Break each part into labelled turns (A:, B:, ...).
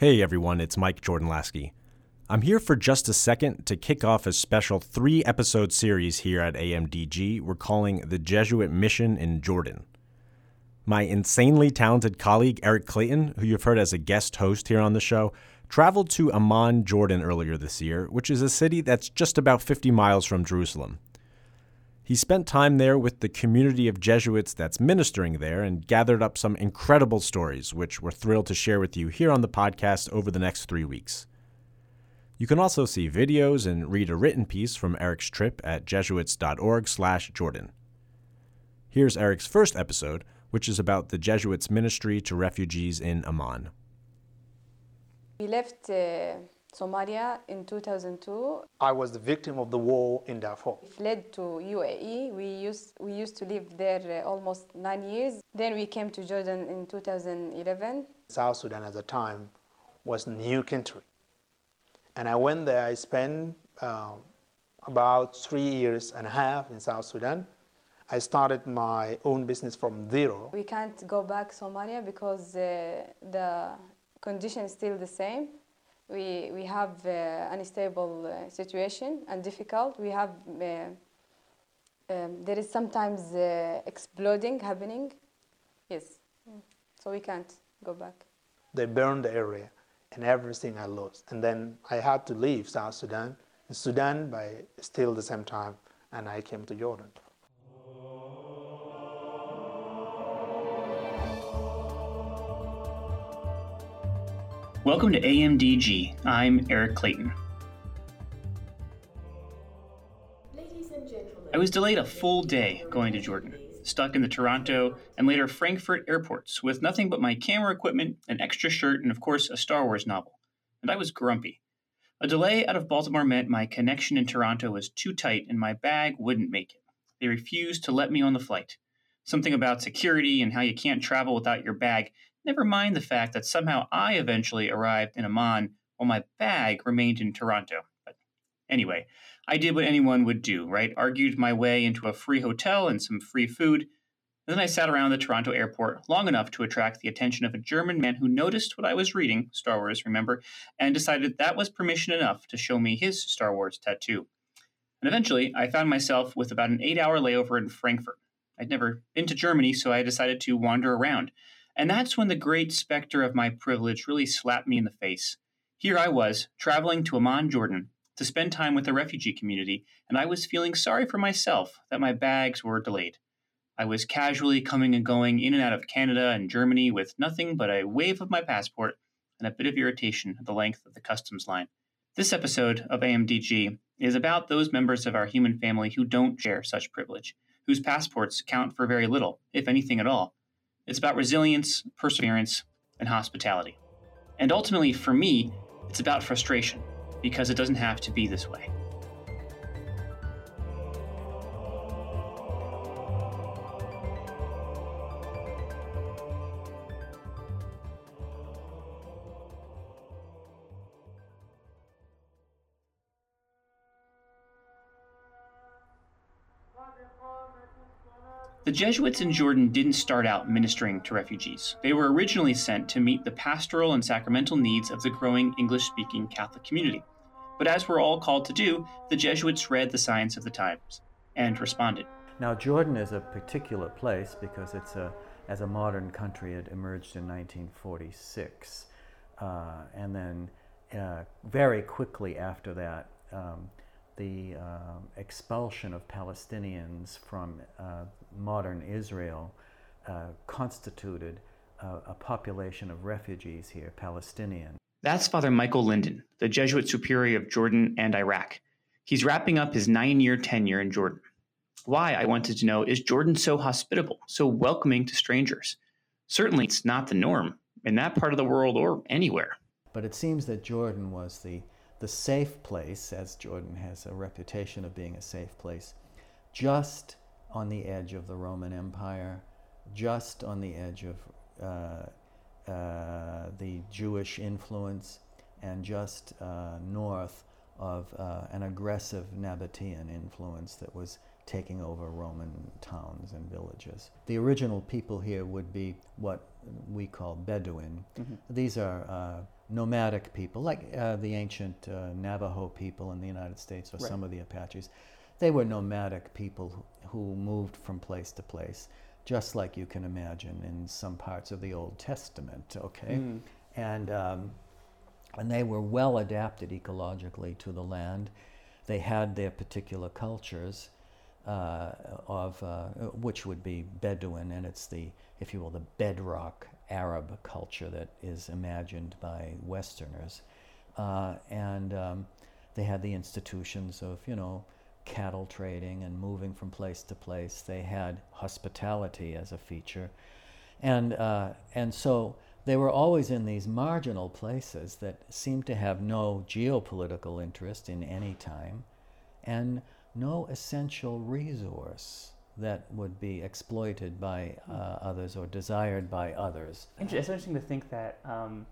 A: Hey everyone, it's Mike Jordan Laskey. I'm here for just a second to kick off a special three episode series here at AMDG we're calling The Jesuit Mission in Jordan. My insanely talented colleague Eric Clayton, who you've heard as a guest host here on the show, traveled to Amman, Jordan earlier this year, which is a city that's just about 50 miles from Jerusalem. He spent time there with the community of Jesuits that's ministering there and gathered up some incredible stories, which we're thrilled to share with you here on the podcast over the next three weeks. You can also see videos and read a written piece from Eric's trip at jesuits.org/jordan. Here's Eric's first episode, which is about the Jesuits' ministry to refugees in Amman.
B: We left uh, Somalia in 2002.
C: I was the victim of the war in Darfur.
B: Fled to UAE. We used we used to live there uh, almost nine years. Then we came to Jordan in 2011.
C: South Sudan at the time was a new country, and I went there. I spent uh, about three years and a half in South Sudan. I started my own business from zero.
B: We can't go back Somalia because uh, the condition is still the same we, we have uh, unstable uh, situation and difficult. We have, uh, um, there is sometimes uh, exploding happening. Yes, so we can't go back.
C: They burned the area and everything I lost. And then I had to leave South Sudan, Sudan by still the same time, and I came to Jordan.
D: Welcome to AMDG. I'm Eric Clayton. Ladies and gentlemen. I was delayed a full day going to Jordan, stuck in the Toronto and later Frankfurt airports with nothing but my camera equipment, an extra shirt, and of course a Star Wars novel. And I was grumpy. A delay out of Baltimore meant my connection in Toronto was too tight and my bag wouldn't make it. They refused to let me on the flight. Something about security and how you can't travel without your bag Never mind the fact that somehow I eventually arrived in Amman while my bag remained in Toronto. But anyway, I did what anyone would do, right? Argued my way into a free hotel and some free food. And then I sat around the Toronto airport long enough to attract the attention of a German man who noticed what I was reading, Star Wars, remember, and decided that was permission enough to show me his Star Wars tattoo. And eventually, I found myself with about an eight hour layover in Frankfurt. I'd never been to Germany, so I decided to wander around. And that's when the great specter of my privilege really slapped me in the face. Here I was, traveling to Amman, Jordan, to spend time with the refugee community, and I was feeling sorry for myself that my bags were delayed. I was casually coming and going in and out of Canada and Germany with nothing but a wave of my passport and a bit of irritation at the length of the customs line. This episode of AMDG is about those members of our human family who don't share such privilege, whose passports count for very little, if anything at all, it's about resilience, perseverance, and hospitality. And ultimately, for me, it's about frustration, because it doesn't have to be this way. The Jesuits in Jordan didn't start out ministering to refugees. They were originally sent to meet the pastoral and sacramental needs of the growing English speaking Catholic community. But as we're all called to do, the Jesuits read the signs of the times and responded.
E: Now, Jordan is a particular place because it's a, as a modern country, it emerged in 1946. Uh, and then uh, very quickly after that, um, the uh, expulsion of Palestinians from uh, modern Israel uh, constituted a population of refugees here, Palestinian.
D: That's Father Michael Linden, the Jesuit superior of Jordan and Iraq. He's wrapping up his nine year tenure in Jordan. Why, I wanted to know, is Jordan so hospitable, so welcoming to strangers? Certainly, it's not the norm in that part of the world or anywhere.
E: But it seems that Jordan was the the safe place, as Jordan has a reputation of being a safe place, just on the edge of the Roman Empire, just on the edge of uh, uh, the Jewish influence, and just uh, north of uh, an aggressive Nabatean influence that was taking over Roman towns and villages. The original people here would be what we call Bedouin. Mm-hmm. These are uh, nomadic people, like uh, the ancient uh, Navajo people in the United States or
F: Right.
E: some of the Apaches. They were nomadic people who, moved from place to place, just like you can imagine in some parts of the Old Testament, okay?
F: Mm.
E: And, um, and they were well adapted ecologically to the land. They had their particular cultures, uh, of uh, which would be Bedouin, and it's the, if you will, the bedrock Arab culture that is imagined by Westerners. Uh, and um, they had the institutions of, you know, cattle trading and moving from place to place. They had hospitality as a feature. And, uh, and so they were always in these marginal places that seemed to have no geopolitical interest in any time and no essential resource that would be exploited by uh, others or desired by others.
F: It's interesting to think that um,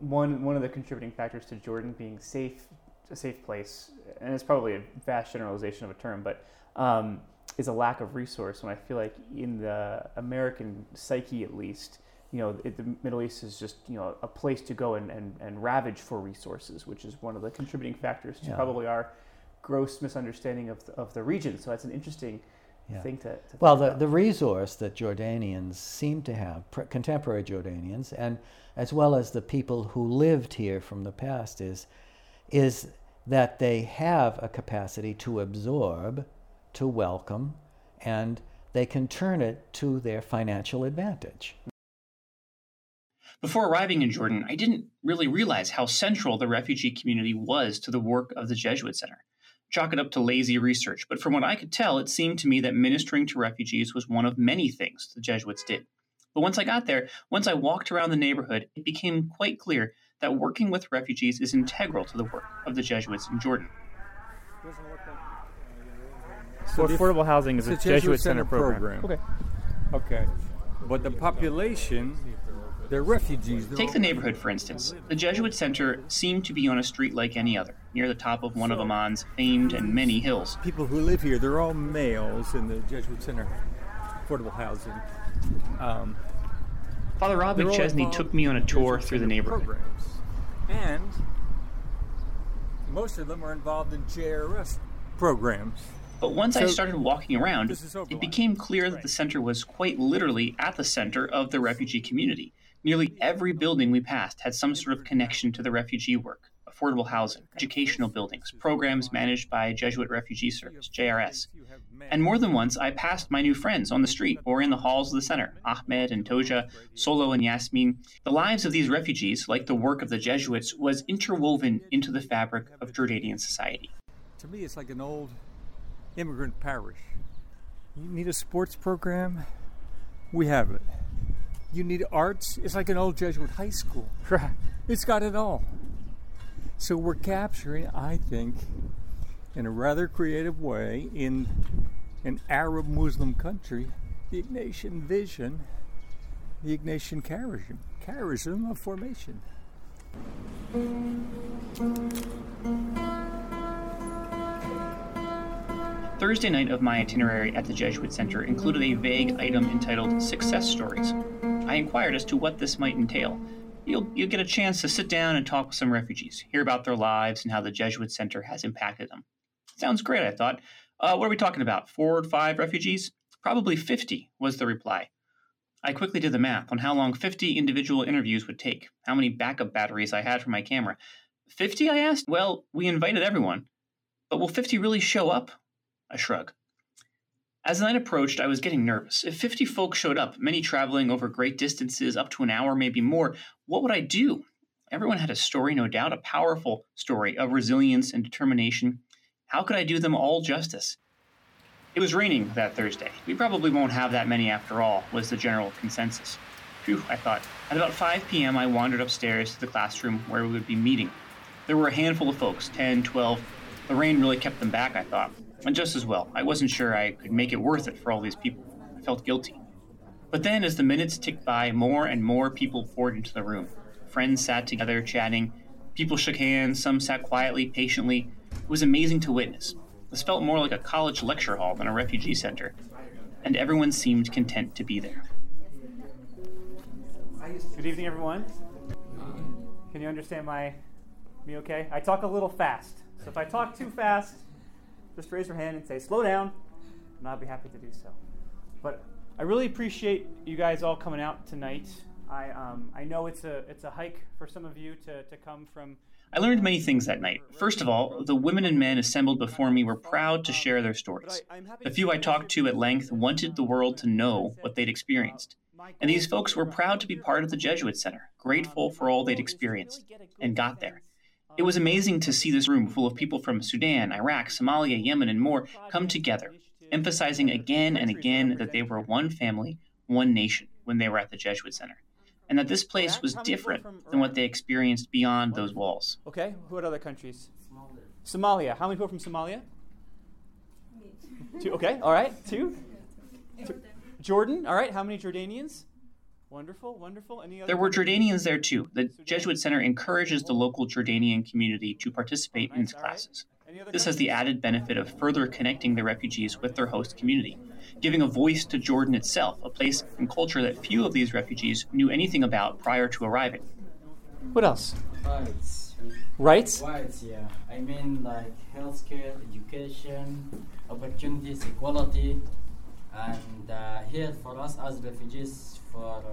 F: one one of the contributing factors to Jordan being safe, a safe place, and it's probably a vast generalization of a term, but um, is a lack of resource. When I feel like in the American psyche, at least, you know, it, the Middle East is just you know a place to go and, and, and ravage for resources, which is one of the contributing factors to
E: Yeah.
F: probably our gross misunderstanding of the, of the region. So that's an interesting
E: Yeah.
F: thing to, to
E: Well,
F: think
E: the,
F: about.
E: the resource that Jordanians seem to have, pr- contemporary Jordanians, and as well as the people who lived here from the past, is, is that they have a capacity to absorb, to welcome, and they can turn it to their financial advantage.
D: Before arriving in Jordan, I didn't really realize how central the refugee community was to the work of the Jesuit Center. Chalk it up to lazy research, but from what I could tell, it seemed to me that ministering to refugees was one of many things the Jesuits did. But once I got there, once I walked around the neighborhood, it became quite clear that working with refugees is integral to the work of the Jesuits in Jordan.
F: So affordable housing is a
G: it's
F: Jesuit, Center, program.
G: Okay. Okay. But the population, they're refugees. They're
D: Take the neighborhood, for instance. The Jesuit Center seemed to be on a street like any other, near the top of one of Amman's famed and many hills.
G: people who live here, they're all males in the Jesuit Center, affordable housing. Um,
D: Father Rob McChesney took me on a tour through the neighborhood.
G: Programs. And most of them are involved in JRS programs.
D: But once I started walking around, it became clear that the center was quite literally at the center of the refugee community. Nearly every building we passed had some sort of connection to the refugee work affordable housing, educational buildings, programs managed by Jesuit Refugee Service, JRS. And more than once, I passed my new friends on the street or in the halls of the center Ahmed and Toja, Solo and Yasmin. The lives of these refugees, like the work of the Jesuits, was interwoven into the fabric of Jordanian society.
G: To me, it's like an old immigrant parish. You need a sports program? We have it. You need arts? It's like an old Jesuit high school.
F: Right.
G: It's got it all. So we're capturing, I think, in a rather creative way, in an Arab Muslim country, the Ignatian vision, the Ignatian charism, charism of formation.
D: Thursday night of my itinerary at the Jesuit Center included a vague item entitled Success Stories. I inquired as to what this might entail. You'll, you'll get a chance to sit down and talk with some refugees, hear about their lives and how the Jesuit Center has impacted them. Sounds great, I thought. Uh, what are we talking about? Four or five refugees? Probably 50, was the reply. I quickly did the math on how long 50 individual interviews would take, how many backup batteries I had for my camera. 50, I asked? Well, we invited everyone. But will 50 really show up? I shrug. As the night approached, I was getting nervous. If 50 folks showed up, many traveling over great distances, up to an hour, maybe more, what would I do? Everyone had a story, no doubt, a powerful story of resilience and determination. How could I do them all justice? It was raining that Thursday. We probably won't have that many after all, was the general consensus. Phew, I thought. At about 5 p.m., I wandered upstairs to the classroom where we would be meeting. There were a handful of folks 10, 12. The rain really kept them back, I thought. And just as well. I wasn't sure I could make it worth it for all these people. I felt guilty. But then, as the minutes ticked by, more and more people poured into the room. Friends sat together, chatting. People shook hands, some sat quietly, patiently. It was amazing to witness. This felt more like a college lecture hall than a refugee center. And everyone seemed content to be there.
F: Good evening, everyone. Can you understand my me okay? I talk a little fast. So if I talk too fast, just raise your hand and say slow down, and I'll be happy to do so. But I really appreciate you guys all coming out tonight. I um, I know it's a it's a hike for some of you to, to come from
D: I learned many things that night. First of all, the women and men assembled before me were proud to share their stories. The few I talked to at length wanted the world to know what they'd experienced. And these folks were proud to be part of the Jesuit Center, grateful for all they'd experienced, and got there. It was amazing to see this room full of people from Sudan, Iraq, Somalia, Yemen, and more come together, emphasizing again and again that they were one family, one nation when they were at the Jesuit Center and that this place was different than what they experienced beyond those walls.
F: Okay, who are other countries? Somalia. Somalia. How many people from Somalia? Two. Okay, all right, two. two. Jordan. All right, how many Jordanians? Wonderful, wonderful. Any other?
D: There were Jordanians there too. The Jesuit Center encourages the local Jordanian community to participate in its classes. This has the added benefit of further connecting the refugees with their host community giving a voice to Jordan itself, a place and culture that few of these refugees knew anything about prior to arriving.
F: What else?
H: Rights.
F: Rights?
H: Rights, yeah. I mean, like healthcare, education, opportunities, equality, and uh, here for us as refugees, for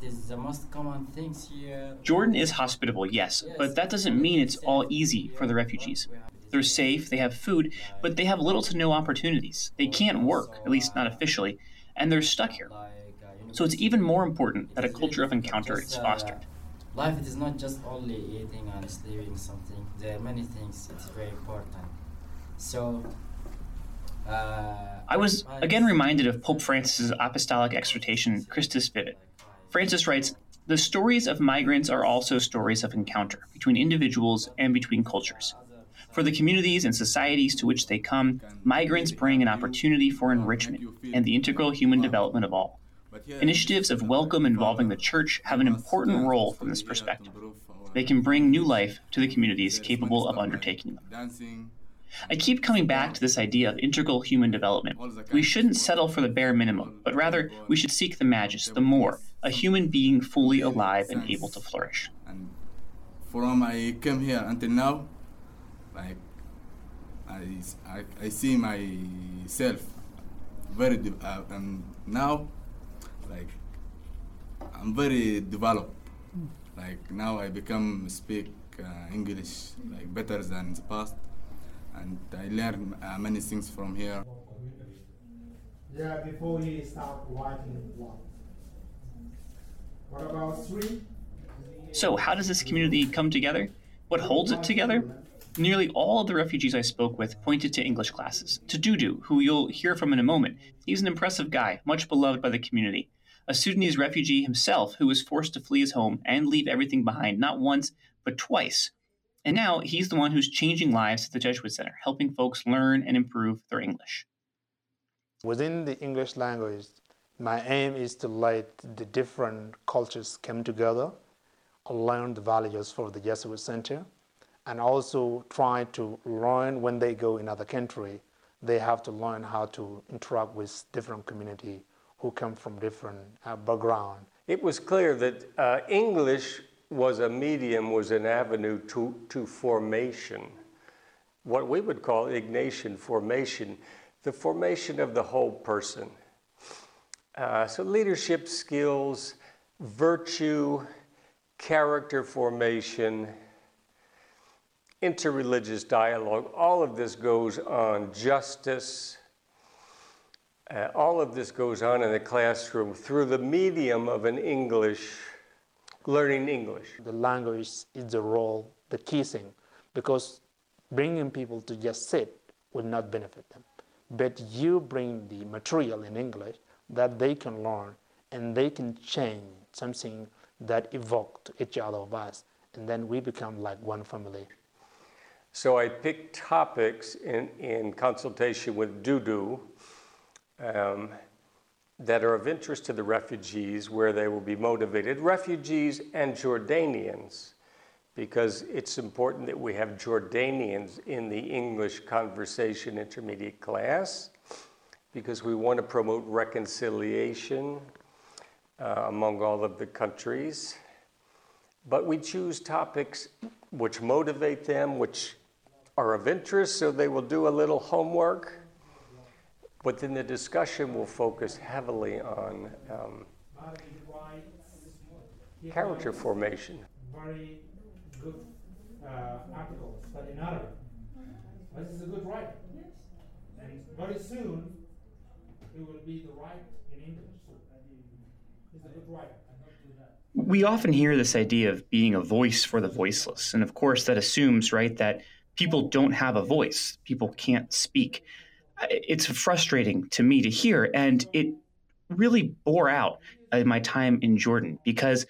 H: it is the most common things here.
D: Jordan is hospitable, yes, but that doesn't mean it's all easy for the refugees. They're safe, they have food, but they have little to no opportunities. They can't work, at least not officially, and they're stuck here. So it's even more important that a culture of encounter is fostered.
H: Life is not just only eating and sleeping something. There are many things. It's very important. So uh, Uh,
D: I was again reminded of Pope Francis's apostolic exhortation, Christus Vivit. Francis writes, The stories of migrants are also stories of encounter between individuals and between cultures. For the communities and societies to which they come, migrants bring an opportunity for enrichment and the integral human development of all. Initiatives of welcome involving the church have an important role from this perspective. They can bring new life to the communities capable of undertaking them. I keep coming back to this idea of integral human development. We shouldn't settle for the bare minimum, but rather we should seek the magis, the more, a human being fully alive and able to flourish. And
I: from I came here until now, like I, I, I see myself very de- uh, and now like I'm very developed like now I become speak uh, English like better than in the past and I learn uh, many things from here
J: yeah before you start writing one what about three
D: so how does this community come together what holds it together Nearly all of the refugees I spoke with pointed to English classes, to Dudu, who you'll hear from in a moment. He's an impressive guy, much beloved by the community. A Sudanese refugee himself who was forced to flee his home and leave everything behind, not once, but twice. And now he's the one who's changing lives at the Jesuit Center, helping folks learn and improve their English.
C: Within the English language, my aim is to let the different cultures come together, learn the values for the Jesuit Center, and also try to learn when they go in other country they have to learn how to interact with different community who come from different uh, background
K: it was clear that uh, english was a medium was an avenue to, to formation what we would call ignatian formation the formation of the whole person uh, so leadership skills virtue character formation interreligious dialogue. All of this goes on, justice. Uh, all of this goes on in the classroom through the medium of an English, learning English.
C: The language is the role, the key thing, because bringing people to just sit would not benefit them. But you bring the material in English that they can learn and they can change something that evoked each other of us, and then we become like one family.
K: So I picked topics in, in consultation with Dudu um, that are of interest to the refugees, where they will be motivated, refugees and Jordanians, because it's important that we have Jordanians in the English conversation intermediate class, because we want to promote reconciliation uh, among all of the countries. but we choose topics which motivate them, which are of interest, so they will do a little homework. But then the discussion will focus heavily on um, character formation.
J: Very good uh, articles, but in Arabic. This is a good writer. And very soon, he will be the right in English. He's a good writer.
D: We often hear this idea of being a voice for the voiceless. And of course, that assumes, right, that people don't have a voice, people can't speak. It's frustrating to me to hear. And it really bore out in my time in Jordan because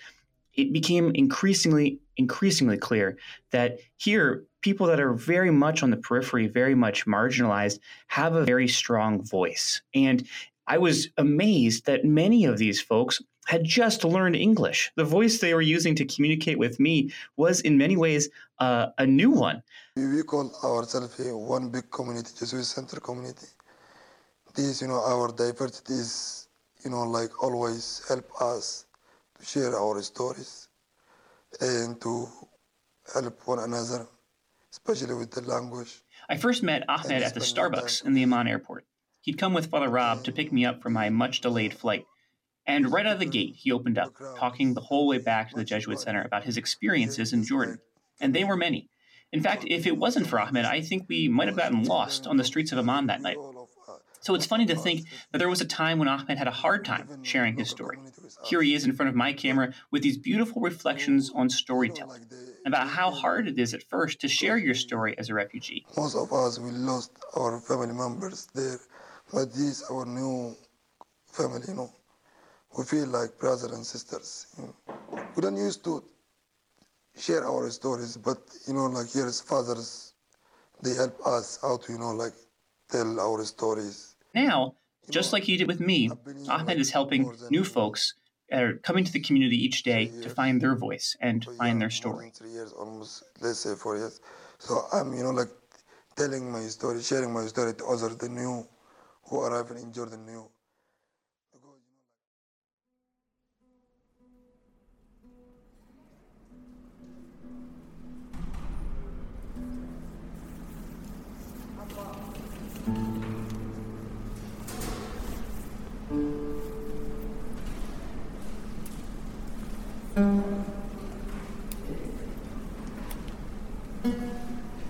D: it became increasingly, increasingly clear that here, people that are very much on the periphery, very much marginalized, have a very strong voice. And I was amazed that many of these folks had just learned English. The voice they were using to communicate with me was, in many ways, uh, a new one.
L: We call ourselves one big community, Jesuit Center community. This, you know, our diversity is, you know, like always help us to share our stories and to help one another, especially with the language.
D: I first met Ahmed at the Starbucks in the Amman airport. He'd come with Father Rob to pick me up from my much delayed flight. And right out of the gate, he opened up, talking the whole way back to the Jesuit Center about his experiences in Jordan. And they were many. In fact, if it wasn't for Ahmed, I think we might have gotten lost on the streets of Amman that night. So it's funny to think that there was a time when Ahmed had a hard time sharing his story. Here he is in front of my camera with these beautiful reflections on storytelling, about how hard it is at first to share your story as a refugee.
L: Most of us, we lost our family members there, but this our new family, you know we feel like brothers and sisters. You know. We don't used to share our stories, but you know, like here as fathers, they help us out to, you know, like tell our stories.
D: Now, just like he did with me, Ahmed is helping new folks er, that are coming to the community each day to find their voice and find their story.
L: Three years, almost, let's say four years. So I'm, you know, like telling my story, sharing my story to others, the new who arrive in Jordan new.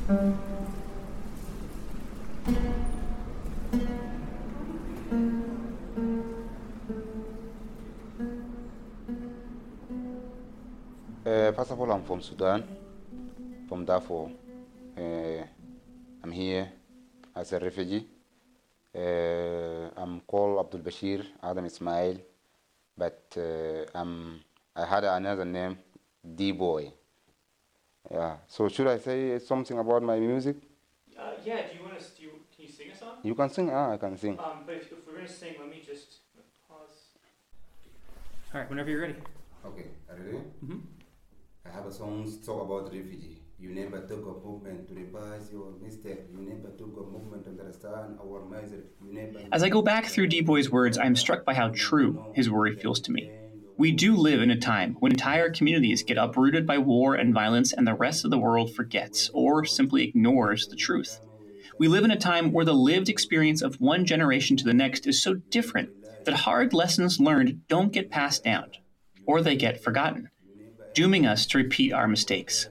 M: Uh, first of all, I'm from Sudan, from Darfur. Uh, I'm here as a refugee. Uh, I'm called Abdul Bashir Adam Ismail, but uh, I'm, I had another name, D-Boy. Yeah. So should I say something about my music?
F: Uh, yeah. Do you want to? Do you, can you sing a song?
M: You can sing. Ah, I can sing.
F: Um, but if, if we're gonna sing, let me just pause. All right. Whenever you're ready.
M: Okay. Are you ready?
F: Mm-hmm.
M: I have a song talk about refugee. You never took a movement to revise your mistake. You never took a movement to understand our misery. You never.
D: As I go back through D Boy's words, I'm struck by how true his worry feels to me. We do live in a time when entire communities get uprooted by war and violence, and the rest of the world forgets or simply ignores the truth. We live in a time where the lived experience of one generation to the next is so different that hard lessons learned don't get passed down, or they get forgotten, dooming us to repeat our mistakes.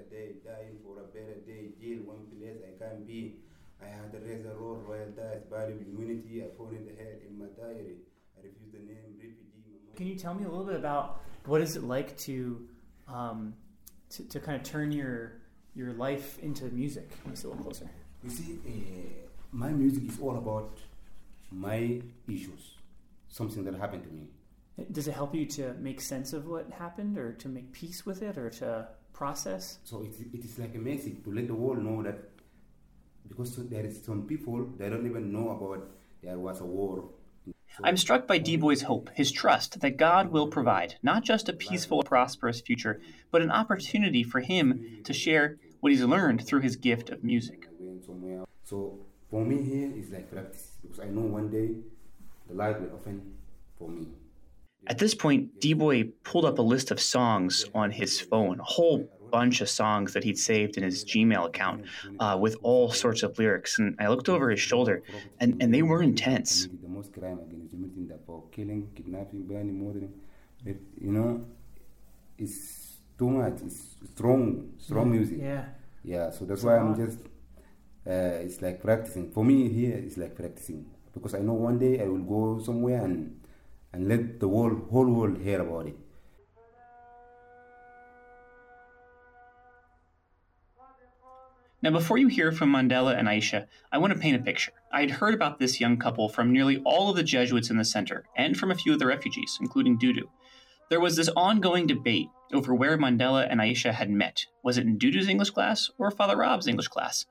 F: Can you tell me a little bit about what is it like to, um, to, to kind of turn your your life into music? Let me see a little closer.
M: You see, uh, my music is all about my issues, something that happened to me.
F: Does it help you to make sense of what happened, or to make peace with it, or to process?
M: So it, it is like a message to let the world know that because there is some people they don't even know about there was a war.
D: I'm struck by D Boy's hope, his trust that God will provide not just a peaceful, prosperous future, but an opportunity for him to share what he's learned through his gift of music.
M: So for me here is like practice because I know one day the light will open for me.
D: At this point, D Boy pulled up a list of songs on his phone, a whole bunch of songs that he'd saved in his Gmail account uh, with all sorts of lyrics. And I looked over his shoulder, and, and they were intense.
N: The most crime against humanity that for killing, kidnapping, burning, murdering, it, you know, it's too much. It's strong, strong music.
F: yeah.
N: Yeah, so that's why I'm just, uh, it's like practicing. For me here, it's like practicing. Because I know one day I will go somewhere and, and let the whole, whole world hear about it.
D: Now, before you hear from Mandela and Aisha, I want to paint a picture. I had heard about this young couple from nearly all of the Jesuits in the center, and from a few of the refugees, including Dudu. There was this ongoing debate over where Mandela and Aisha had met. Was it in Dudu's English class or Father Rob's English class?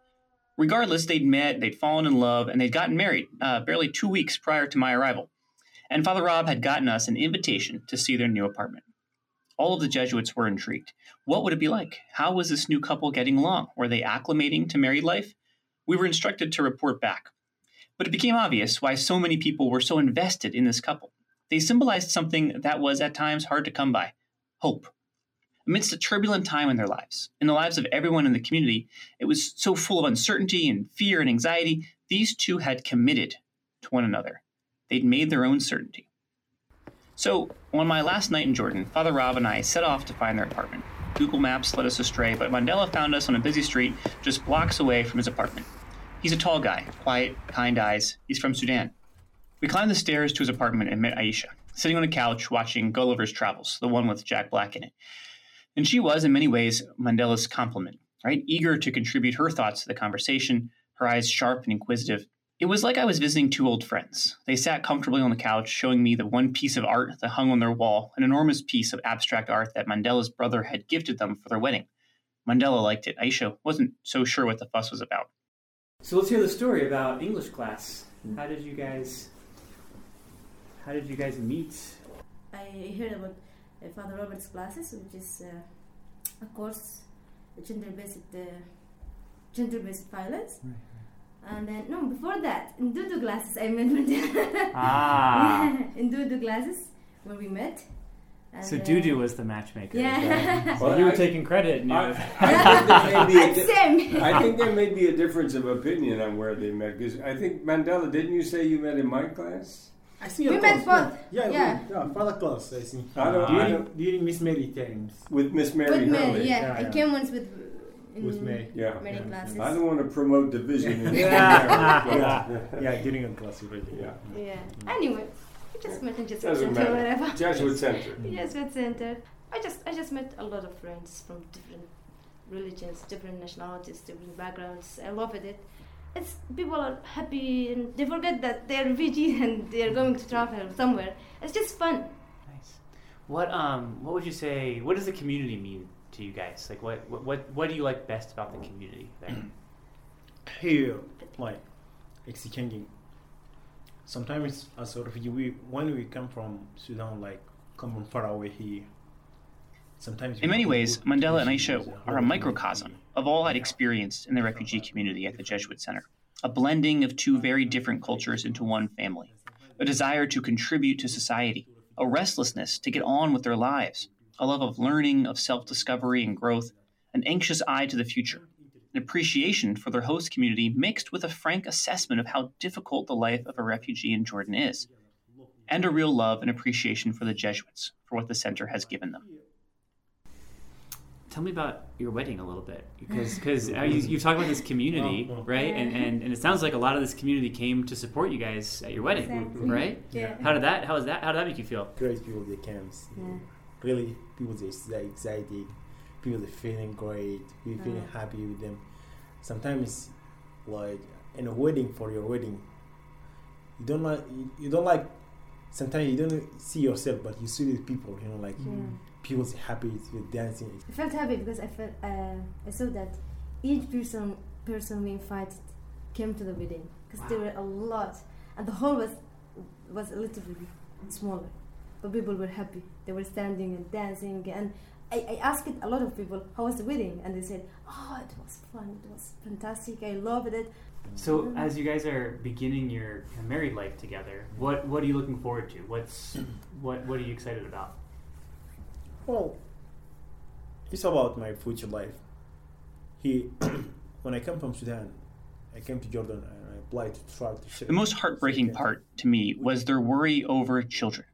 D: Regardless, they'd met, they'd fallen in love, and they'd gotten married uh, barely two weeks prior to my arrival. And Father Rob had gotten us an invitation to see their new apartment. All of the Jesuits were intrigued. What would it be like? How was this new couple getting along? Were they acclimating to married life? We were instructed to report back. But it became obvious why so many people were so invested in this couple. They symbolized something that was at times hard to come by hope. Amidst a turbulent time in their lives, in the lives of everyone in the community, it was so full of uncertainty and fear and anxiety. These two had committed to one another. They'd made their own certainty. So, on my last night in Jordan, Father Rob and I set off to find their apartment. Google Maps led us astray, but Mandela found us on a busy street just blocks away from his apartment. He's a tall guy, quiet, kind eyes. He's from Sudan. We climbed the stairs to his apartment and met Aisha, sitting on a couch watching Gulliver's Travels, the one with Jack Black in it. And she was, in many ways, Mandela's complement, right? Eager to contribute her thoughts to the conversation, her eyes sharp and inquisitive. It was like I was visiting two old friends. They sat comfortably on the couch, showing me the one piece of art that hung on their wall, an enormous piece of abstract art that Mandela's brother had gifted them for their wedding. Mandela liked it. Aisha wasn't so sure what the fuss was about.
F: So let's hear the story about English class. How did you guys? How did you guys meet?
O: I heard about uh, Father Robert's classes, which is uh, a course, gender-based, uh, gender-based violence. And then no, before that, in Dudu classes, I met Mandela.
F: Ah.
O: in Dudu classes, where we met. And,
F: So
O: uh,
F: Dudu was the matchmaker.
O: Yeah.
F: that-
O: Well,
F: you were
O: I-
F: taking credit. And
K: I, I think there may be a di-
O: Same.
K: I think there may be a difference of opinion on where they met because I think Mandela. Didn't you say you met in my class?
J: I see
O: We
J: your
O: met both.
J: Yeah, yeah,
O: Yeah.
J: yeah, yeah, father class. I see.
K: I don't-
J: Do you,
K: I don't-
J: do you Miss Mary times?
K: With Miss Mary
O: With Mary,
K: Hurley.
O: yeah. I came once with in
J: With mm. me.
K: Yeah.
O: Mary classes.
K: I don't want to promote division. In
J: yeah,
K: this
J: yeah, yeah, during a class already.
K: Yeah.
O: Yeah. Mm. Anyway, we just met in Jesuit
K: Doesn't
O: Center, whatever.
K: Jesuit Center. Mm.
O: Jesuit Center. I just, I just met a lot of friends from different religions, different nationalities, different backgrounds. I loved it. It's people are happy and they forget that they're refugees and they're going to travel somewhere. It's just fun. Nice.
F: What um what would you say? What does the community mean to you guys? Like what what what, what do you like best about the community there?
J: Here, like exchanging. Sometimes as a refugee, we, when we come from Sudan, like come from far away here. Sometimes
D: In many ways, Mandela and
J: missions,
D: Aisha are a microcosm of all I'd experienced in the refugee community at the Jesuit Center. A blending of two very different cultures into one family, a desire to contribute to society, a restlessness to get on with their lives, a love of learning, of self discovery and growth, an anxious eye to the future, an appreciation for their host community mixed with a frank assessment of how difficult the life of a refugee in Jordan is, and a real love and appreciation for the Jesuits, for what the center has given them.
F: Tell me about your wedding a little bit, because because uh, you, you talk about this community, oh, right? And, and and it sounds like a lot of this community came to support you guys at your wedding,
J: Exactly.
F: right?
J: Yeah.
F: How did that? How was that? How did that make you feel?
J: Great people they came.
O: Yeah.
J: Really, people exci- excited. People are feeling great. We feeling
O: Mm.
J: happy with them. Sometimes, like in a wedding for your wedding, you don't like you, you don't like. Sometimes you don't see yourself, but you see the people. You know, like
O: Yeah.
J: people's happy with dancing.
O: I felt happy because I felt uh, I saw that each person person we invited came to the wedding because there were a lot, and the hall was was a little bit smaller, but people were happy. They were standing and dancing, and I, I asked a lot of people how was the wedding, and they said, "Oh, it was fun. It was fantastic. I loved it."
F: So, mm-hmm. as you guys are beginning your married life together, what what are you looking forward to? What's what what are you excited about?
P: Well, it's about my future life. He, when I come from Sudan, I came to Jordan and I applied to try to.
D: The most heartbreaking part to me was their worry over children.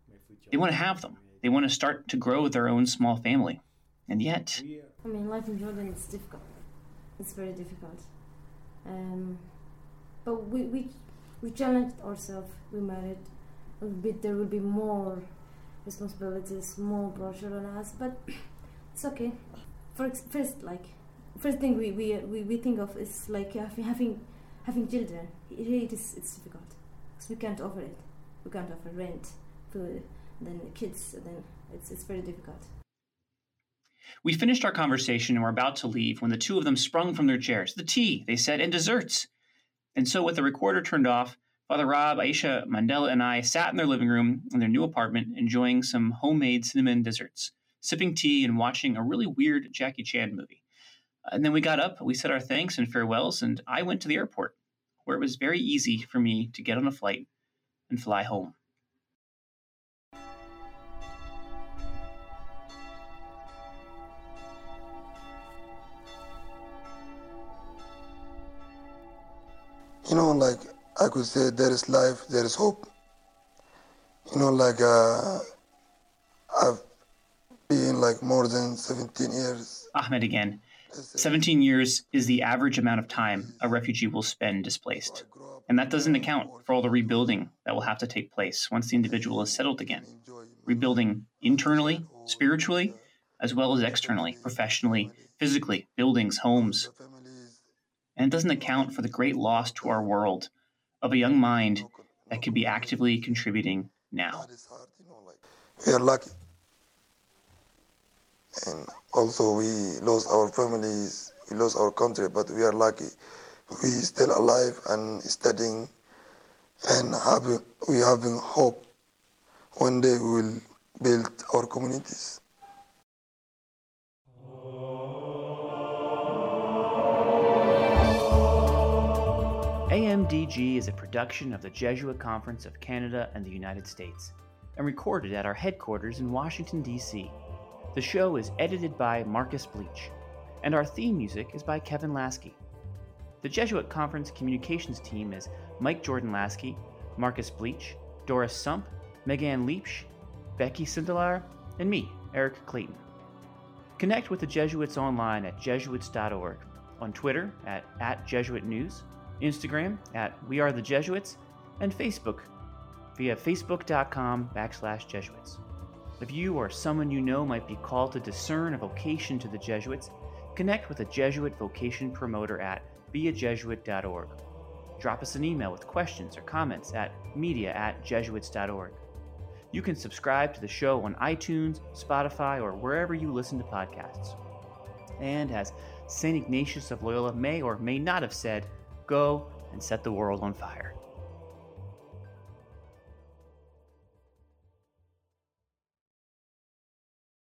D: They want to have them. They want to start to grow their own small family, and yet.
O: I mean, life in Jordan is difficult. It's very difficult. Um, but we, we, we challenged ourselves. We married a bit. There will be more responsibilities, more pressure on us, but it's okay. For first, like first thing we, we, we, we think of is like having having, having children. It, it is it's difficult because we can't offer it. We can't offer rent, food, then the kids. Then it's it's very difficult.
D: We finished our conversation and were about to leave when the two of them sprung from their chairs. The tea, they said, and desserts. And so, with the recorder turned off, Father Rob, Aisha, Mandela, and I sat in their living room in their new apartment enjoying some homemade cinnamon desserts, sipping tea, and watching a really weird Jackie Chan movie. And then we got up, we said our thanks and farewells, and I went to the airport, where it was very easy for me to get on a flight and fly home.
L: You know, like I could say, there is life, there is hope. You know, like uh, I've been like more than 17 years.
D: Ahmed again. 17 years is the average amount of time a refugee will spend displaced. And that doesn't account for all the rebuilding that will have to take place once the individual is settled again. Rebuilding internally, spiritually, as well as externally, professionally, physically, buildings, homes. And it doesn't account for the great loss to our world of a young mind that could be actively contributing now.
L: We are lucky. And also, we lost our families, we lost our country, but we are lucky. We still alive and studying, and we having hope. One day we will build our communities.
D: AMDG is a production of the Jesuit Conference of Canada and the United States and recorded at our headquarters in Washington, D.C. The show is edited by Marcus Bleech, and our theme music is by Kevin Lasky. The Jesuit Conference communications team is Mike Jordan Laskey, Marcus Bleech, Doris Sump, Megan Leach, Becky Sindelar, and me, Eric Clayton. Connect with the Jesuits online at jesuits.org, on Twitter at, at Jesuit News, Instagram at We Are the Jesuits, and Facebook via facebook.com backslash Jesuits. If you or someone you know might be called to discern a vocation to the Jesuits, connect with a Jesuit vocation promoter at beajesuit.org. Drop us an email with questions or comments at media at jesuits.org. You can subscribe to the show on iTunes, Spotify, or wherever you listen to podcasts. And as St. Ignatius of Loyola may or may not have said, go and set the world on fire.